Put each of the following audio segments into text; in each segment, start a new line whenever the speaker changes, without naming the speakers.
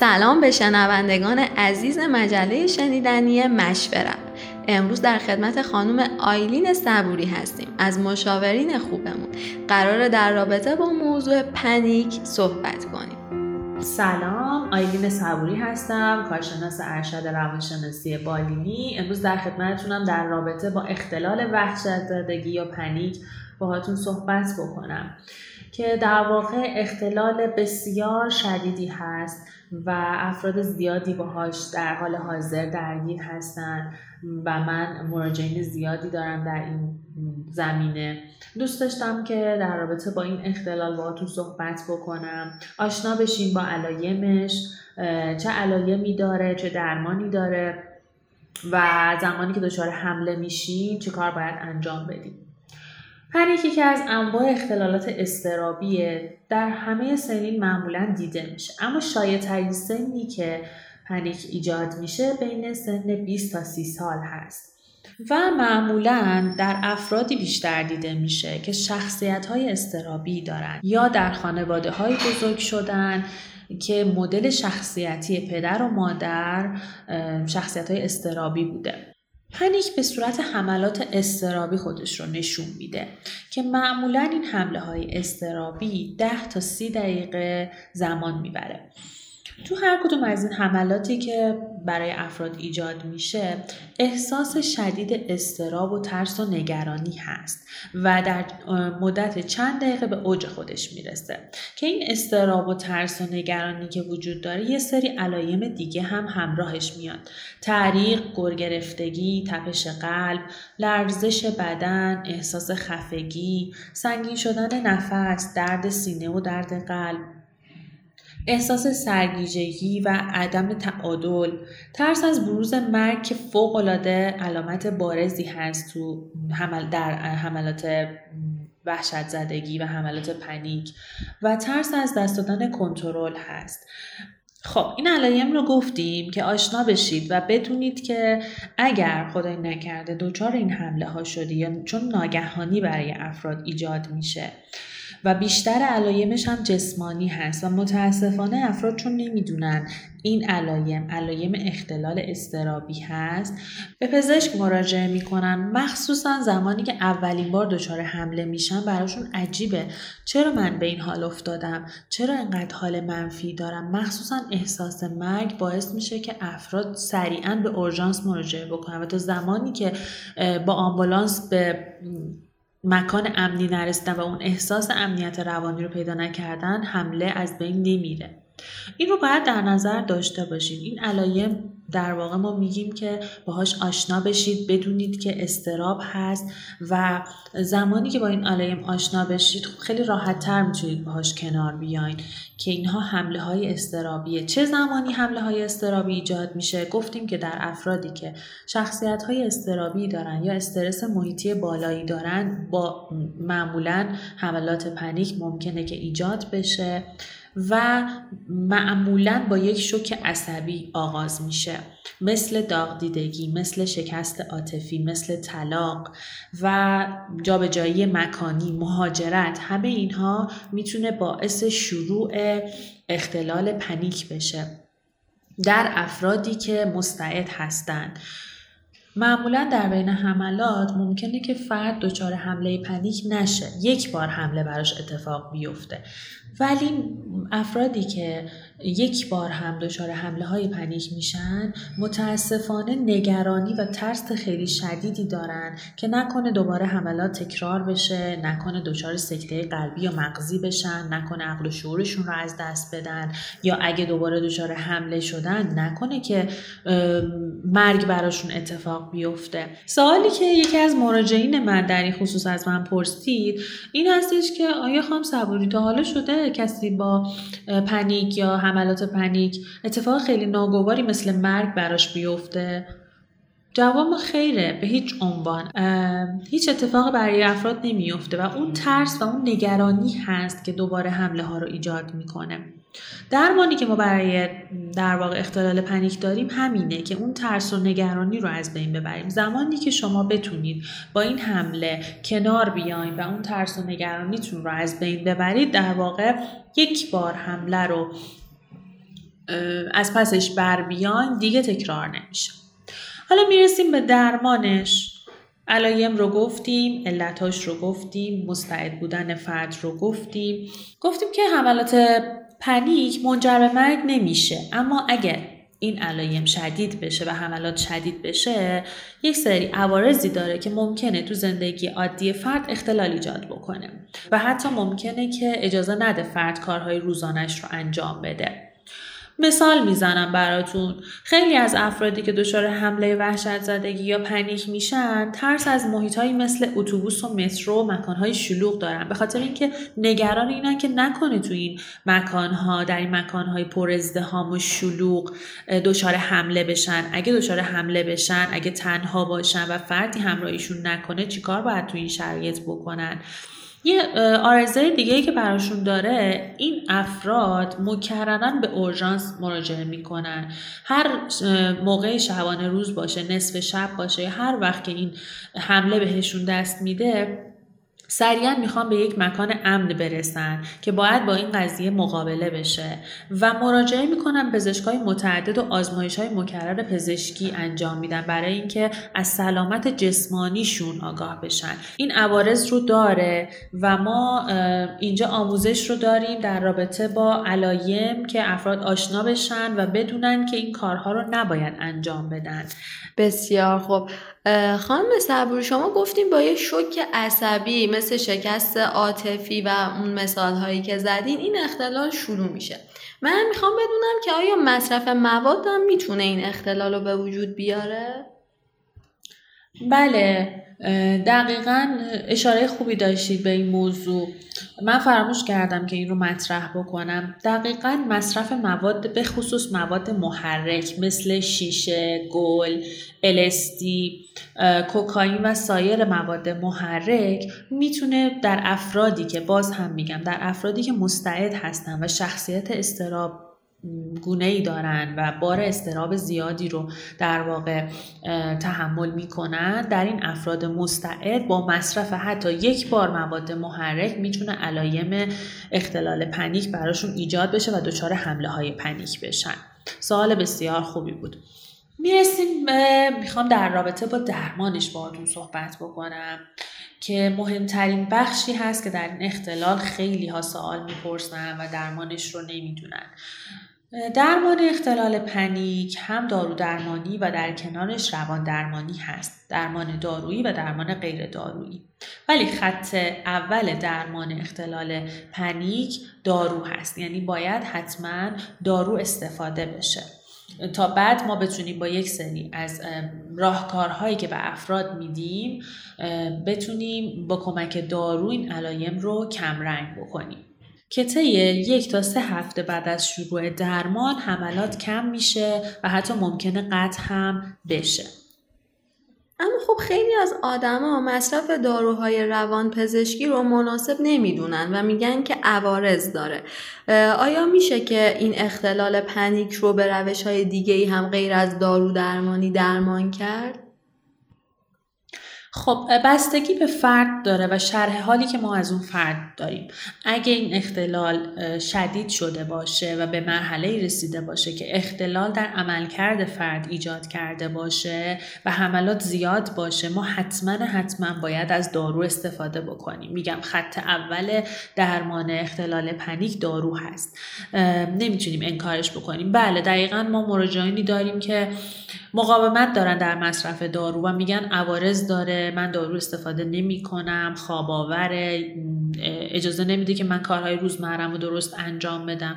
سلام به شنوندگان عزیز مجله شنیدنی مشورت امروز در خدمت خانم آیلین صبوری هستیم. از مشاورین خوبمون. قرار در رابطه با موضوع پنیک صحبت کنیم.
سلام آیلین صبوری هستم کارشناس ارشد روانشناسی بالینی. امروز در خدمتتونم در رابطه با اختلال وحشت زدگی یا پنیک باهاتون صحبت بکنم که در واقع اختلال بسیار شدیدی هست و افراد زیادی باهاش در حال حاضر درگیر هستن و من مراجعین زیادی دارم در این زمینه. دوست داشتم که در رابطه با این اختلال باهاتون صحبت بکنم. آشنا بشین با علایمش چه علایمی داره چه درمانی داره و زمانی که دچار حمله میشین چه کار باید انجام بدیم پنیک یکی از انواع اختلالات استرابیه در همه سنین معمولا دیده میشه. اما شایع ترین سنی که پنیک ایجاد میشه بین سن 20 تا 30 سال هست و معمولا در افرادی بیشتر دیده میشه که شخصیت های استرابی دارن یا در خانواده های بزرگ شدن که مدل شخصیتی پدر و مادر شخصیت های استرابی بوده. پنیک به صورت حملات استرابی خودش رو نشون میده که معمولا این حمله های استرابی 10 تا 30 دقیقه زمان می‌بره. تو هر کدوم از این حملاتی که برای افراد ایجاد میشه احساس شدید استراب و ترس و نگرانی هست و در مدت چند دقیقه به اوج خودش می‌رسه. که این استراب و ترس و نگرانی که وجود داره یه سری علایم دیگه هم همراهش میاد. تعریق، گرگرفتگی، تپش قلب، لرزش بدن، احساس خفگی، سنگین شدن نفس، درد سینه و درد قلب. احساس سرگیجگی و عدم تعادل. ترس از بروز مرگ که فوقالعاده علامت بارزی هست تو حمل در حملات وحشت زدگی و حملات پنیک و ترس از دست دادن کنترل هست. خب این علایم رو گفتیم که آشنا بشید و بدونید که اگر خدای نکرده دچار این حمله ها شدی یا چون ناگهانی برای افراد ایجاد میشه. و بیشتر علایمش هم جسمانی هست و متاسفانه افراد چون نمی‌دونن این علایم علایم اختلال استرابی هست به پزشک مراجعه می‌کنن. مخصوصا زمانی که اولین بار دچار حمله میشن براشون عجیبه. چرا من به این حال افتادم؟ چرا انقدر حال منفی دارم؟ مخصوصا احساس مرگ باعث میشه که افراد سریعا به اورژانس مراجعه بکنن و تا زمانی که با آمبولانس به مکان امنی نرسیدن و اون احساس امنیت روانی رو پیدا نکردن حمله از بین نمیره. این رو باید در نظر داشته باشید این علایم در واقع ما میگیم که باهاش آشنا بشید بدونید که استراب هست و زمانی که با این علایم آشنا بشید خیلی راحت تر می‌تونید باهاش کنار بیاین که اینها حمله های استرابیه. چه زمانی حمله های استرابی ایجاد میشه؟ گفتیم که در افرادی که شخصیت های استرابی دارن یا استرس محیطی بالایی دارن با معمولا حملات پنیک ممکنه که ایجاد بشه. و معمولا با یک شوک عصبی آغاز میشه. مثل داغ دیدگی مثل شکست عاطفی مثل طلاق و جابجایی مکانی مهاجرت همه اینها می‌تونه باعث شروع اختلال پنیک بشه. در افرادی که مستعد هستند. معمولا در بین حملات ممکنه که فرد دچار حمله پنیک نشه. یک بار حمله براش اتفاق بیفته. ولی افرادی که یک بار هم دچار حمله های پنیک میشن متاسفانه نگرانی و ترس خیلی شدیدی دارن که نکنه دوباره حملات تکرار بشه نکنه دچار سکته قلبی یا مغزی بشن نکنه عقل و شعورشون رو از دست بدن یا اگه دوباره دچار حمله شدن نکنه که مرگ براشون اتفاق بیفته. سوالی که یکی از مراجعین من در این خصوص از من پرسید این هستش که آیا خام صبوری تا حالا شده کسی با پنیک یا حملات پنیک اتفاق خیلی ناگواری مثل مرگ براش بیفته؟ جواب خیره به هیچ عنوان. هیچ اتفاق برای افراد نمیفته و اون ترس و اون نگرانی هست که دوباره حمله ها رو ایجاد می‌کنه. درمانی که ما برای در واقع اختلال پنیک داریم همینه که اون ترس و نگرانی رو از بین ببریم. زمانی که شما بتونید با این حمله کنار بیاین و اون ترس و نگرانیتون رو از بین ببرید در واقع یک بار حمله رو از پسش بر بیان دیگه تکرار نمیشه. حالا می‌رسیم به درمانش. علایم رو گفتیم علتاش رو گفتیم مستعد بودن فرد رو گفتیم. گفتیم که حملات پنیک منجر به مرگ نمیشه. اما اگر این علایم شدید بشه و حملات شدید بشه یک سری عوارضی داره که ممکنه تو زندگی عادی فرد اختلال ایجاد بکنه و حتی ممکنه که اجازه نده فرد کارهای روزانش رو انجام بده. مثال می‌زنم براتون. خیلی از افرادی که دچار حمله وحشت زدگی یا پنیک میشن ترس از محیطهایی مثل اتوبوس و مترو و مکانهای شلوغ دارن. به خاطر اینکه نگران اینن که نکنه تو این مکانها در این مکانهای پر ازدهام و شلوغ دچار حمله بشن. اگه دچار حمله بشن اگه تنها باشن و فردی همراهیشون نکنه چیکار باید تو این شرایط بکنن؟ یه آرزه دیگه که براشون داره این افراد مکررن به اورژانس مراجعه می‌کنن. هر موقع شبانه روز باشه نصف شب باشه هر وقت که این حمله بهشون دست میده سریعا می‌خوان به یک مکان امن برسن که باید با این قضیه مقابله بشه و مراجعه می‌کنن پزشکای متعدد و آزمایش های مکرر پزشکی انجام میدن برای اینکه از سلامت جسمانیشون آگاه بشن. این عوارض رو داره و ما اینجا آموزش رو داریم در رابطه با علایم که افراد آشنا بشن و بدونن که این کارها رو نباید انجام بدن.
بسیار خوب. خانم صبور شما گفتیم با یه شوک عصبی مثل شکست عاطفی و اون مثال هایی که زدین این اختلال شروع میشه من می‌خوام بدونم که آیا مصرف مواد هم می‌تونه این اختلال رو به وجود بیاره؟
بله دقیقا اشاره خوبی داشتید به این موضوع. من فراموش کردم که این رو مطرح بکنم. دقیقا مصرف مواد به خصوص مواد محرک مثل شیشه، گل، الستی، کوکائین و سایر مواد محرک می‌تونه در افرادی که باز هم میگم در افرادی که مستعد هستن و شخصیت استراب گونه ای دارن و بار استراب زیادی رو در واقع تحمل می‌کنن در این افراد مستعد با مصرف حتی یک بار مواد محرک می‌تونه علایم اختلال پنیک براشون ایجاد بشه و دچار حمله های پنیک بشن. سوال بسیار خوبی بود. می‌رسیم می‌خوام در رابطه با درمانش باهاتون صحبت بکنم. که مهمترین بخشی هست که در این اختلال خیلی ها سوال می‌پرسن و درمانش رو نمی‌دونن. درمان اختلال پنیک هم دارو درمانی و در کنارش روان درمانی هست. درمان دارویی و درمان غیر دارویی ولی خط اول درمان اختلال پنیک دارو هست. یعنی باید حتما دارو استفاده بشه. تا بعد ما بتونیم با یک سری از راهکارهایی که به افراد میدیم بتونیم با کمک دارو این علایم رو کمرنگ بکنیم. که طی یک تا سه هفته بعد از شروع درمان حملات کم میشه و حتی ممکنه قطع هم بشه.
اما خب خیلی از آدما مصرف داروهای روان پزشکی رو مناسب نمی‌دونن و میگن که عوارض داره آیا میشه که این اختلال پنیک رو به روش های دیگه ای هم غیر از دارو درمانی درمان کرد؟
خب بستگی به فرد داره و شرح حالی که ما از اون فرد داریم. اگه این اختلال شدید شده باشه و به مرحله رسیده باشه که اختلال در عملکرد فرد ایجاد کرده باشه و حملات زیاد باشه ما حتما حتما باید از دارو استفاده بکنیم. میگم خط اول درمان اختلال پنیک دارو هست. نمی‌تونیم انکارش بکنیم. بله دقیقا ما مراجعینی داریم که مقاومت دارن در مصرف دارو و میگن عوارض داره من دارو استفاده نمی کنم خواب اجازه نمیده که من کارهای روزمرم رو درست انجام بدم.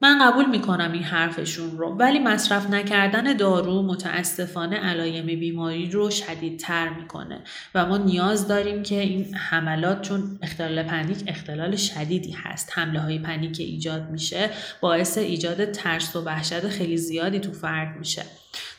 من قبول می‌کنم این حرفشون رو ولی مصرف نکردن دارو متاسفانه علایم بیماری رو شدیدتر می‌کنه و ما نیاز داریم که این حملات چون اختلال پنیک اختلال شدیدی هست. حمله های پنیک ایجاد میشه باعث ایجاد ترس و وحشت خیلی زیادی تو فرد میشه.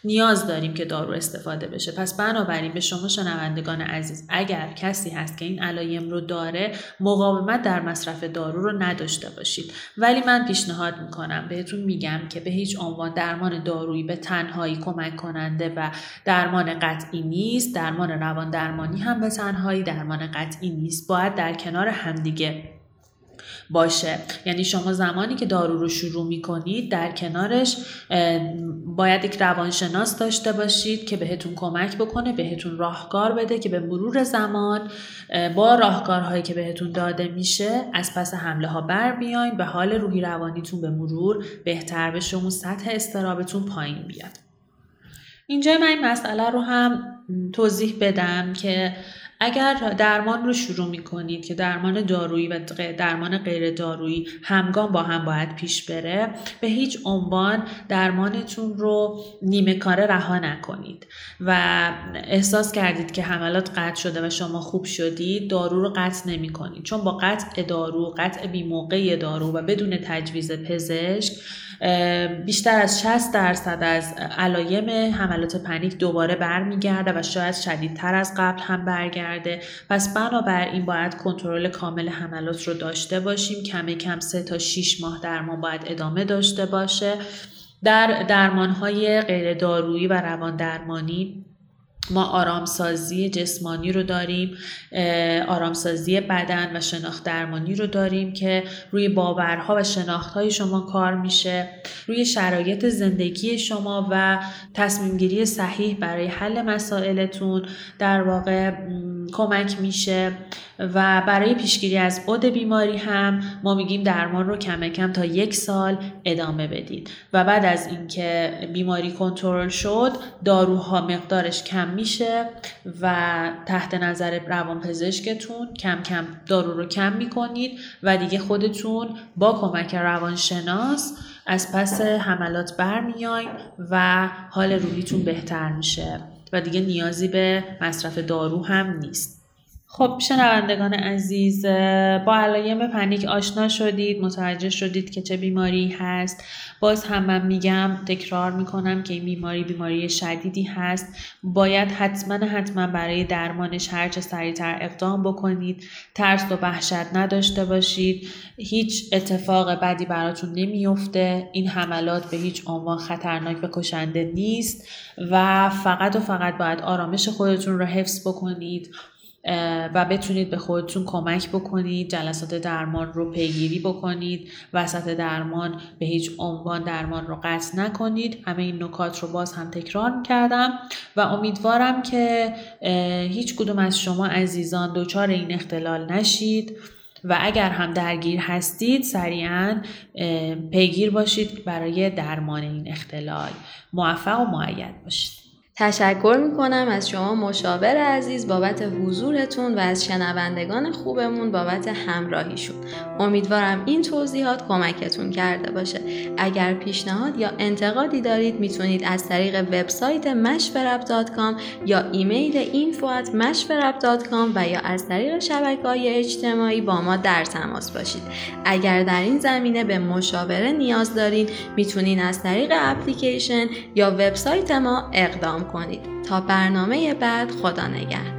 نیاز داریم که دارو استفاده بشه. پس بنابراین به شما شنوندگان عزیز اگر کسی هست که این علایم رو داره مقاومت در مصرف دارو رو نداشته باشید. ولی من پیشنهاد می‌کنم بهتون میگم که به هیچ عنوان درمان دارویی به تنهایی کمک کننده و درمان قطعی نیست درمان روان درمانی هم به تنهایی درمان قطعی نیست. باید در کنار همدیگه باشه. یعنی شما زمانی که دارو رو شروع می کنید در کنارش باید یک روانشناس داشته باشید که بهتون کمک بکنه بهتون راهکار بده که به مرور زمان با راهکارهایی که بهتون داده میشه از پس حمله ها بر بیاین به حال روحی روانیتون به مرور بهتر بشه و سطح استرابتون پایین بیاد. اینجا من این مسئله رو هم توضیح بدم که اگر درمان رو شروع می کنید که درمان دارویی و درمان غیر دارویی همگام با هم باید پیش بره به هیچ عنوان درمانتون رو نیمه کاره رها نکنید و احساس کردید که حملات قطع شده و شما خوب شدید دارو رو قطع نمی کنید چون با قطع دارو قطع بی موقع دارو و بدون تجویز پزشک بیشتر از 60 درصد از علایم حملات پنیک دوباره برمیگرده و شاید شدیدتر از قبل هم برگرده. پس بنابراین باید کنترل کامل حملات رو داشته باشیم. کم کم 3 تا 6 ماه درمان باید ادامه داشته باشه. در درمان های غیر دارویی و روان درمانی ما آرامسازی جسمانی رو داریم آرامسازی بدن و شناخت درمانی رو داریم که روی باورها و شناختهای شما کار میشه. روی شرایط زندگی شما و تصمیم گیری صحیح برای حل مسائلتون در واقع کمک میشه. و برای پیشگیری از بود بیماری هم ما میگیم درمان رو کم کم تا یک سال ادامه بدید. و بعد از اینکه بیماری کنترل شد داروها مقدارش کم میشه و تحت نظر روانپزشکتون کم کم دارو رو کم می‌کنید و دیگه خودتون با کمک روانشناس از پس حملات برمیاین و حال روحیتون بهتر میشه. و دیگه نیازی به مصرف دارو هم نیست. خب شنوندگان عزیز با علایم پنیک آشنا شدید متوجه شدید که چه بیماری هست. باز هم من میگم تکرار می‌کنم که این بیماری بیماری شدیدی هست. باید حتما حتما برای درمانش هرچه سریعتر اقدام بکنید. ترس و وحشت نداشته باشید. هیچ اتفاق بدی براتون نمیفته این حملات به هیچ عنوان خطرناک و کشنده نیست و فقط و فقط باید آرامش خودتون رو حفظ بکنید. و بتونید به خودتون کمک بکنید جلسات درمان رو پیگیری بکنید وسط درمان به هیچ عنوان درمان رو قطع نکنید. همه این نکات رو باز هم تکرار کردم و امیدوارم که هیچ کدوم از شما عزیزان دچار این اختلال نشید و اگر هم درگیر هستید سریعا پیگیر باشید برای درمان این اختلال. موفق و معید باشید.
تشکر می‌کنم از شما مشاور عزیز بابت حضورتون و از شنوندگان خوبمون بابت همراهیشون. امیدوارم این توضیحات کمکتون کرده باشه. اگر پیشنهاد یا انتقادی دارید می‌تونید از طریق وبسایت مشورب.com یا ایمیل info@mashverab.com و یا از طریق شبکه های اجتماعی با ما در تماس باشید. اگر در این زمینه به مشاوره نیاز دارین می‌تونید از طریق اپلیکیشن یا وبسایت ما اقدام کنید. تا برنامه بعد خدا نگهدار.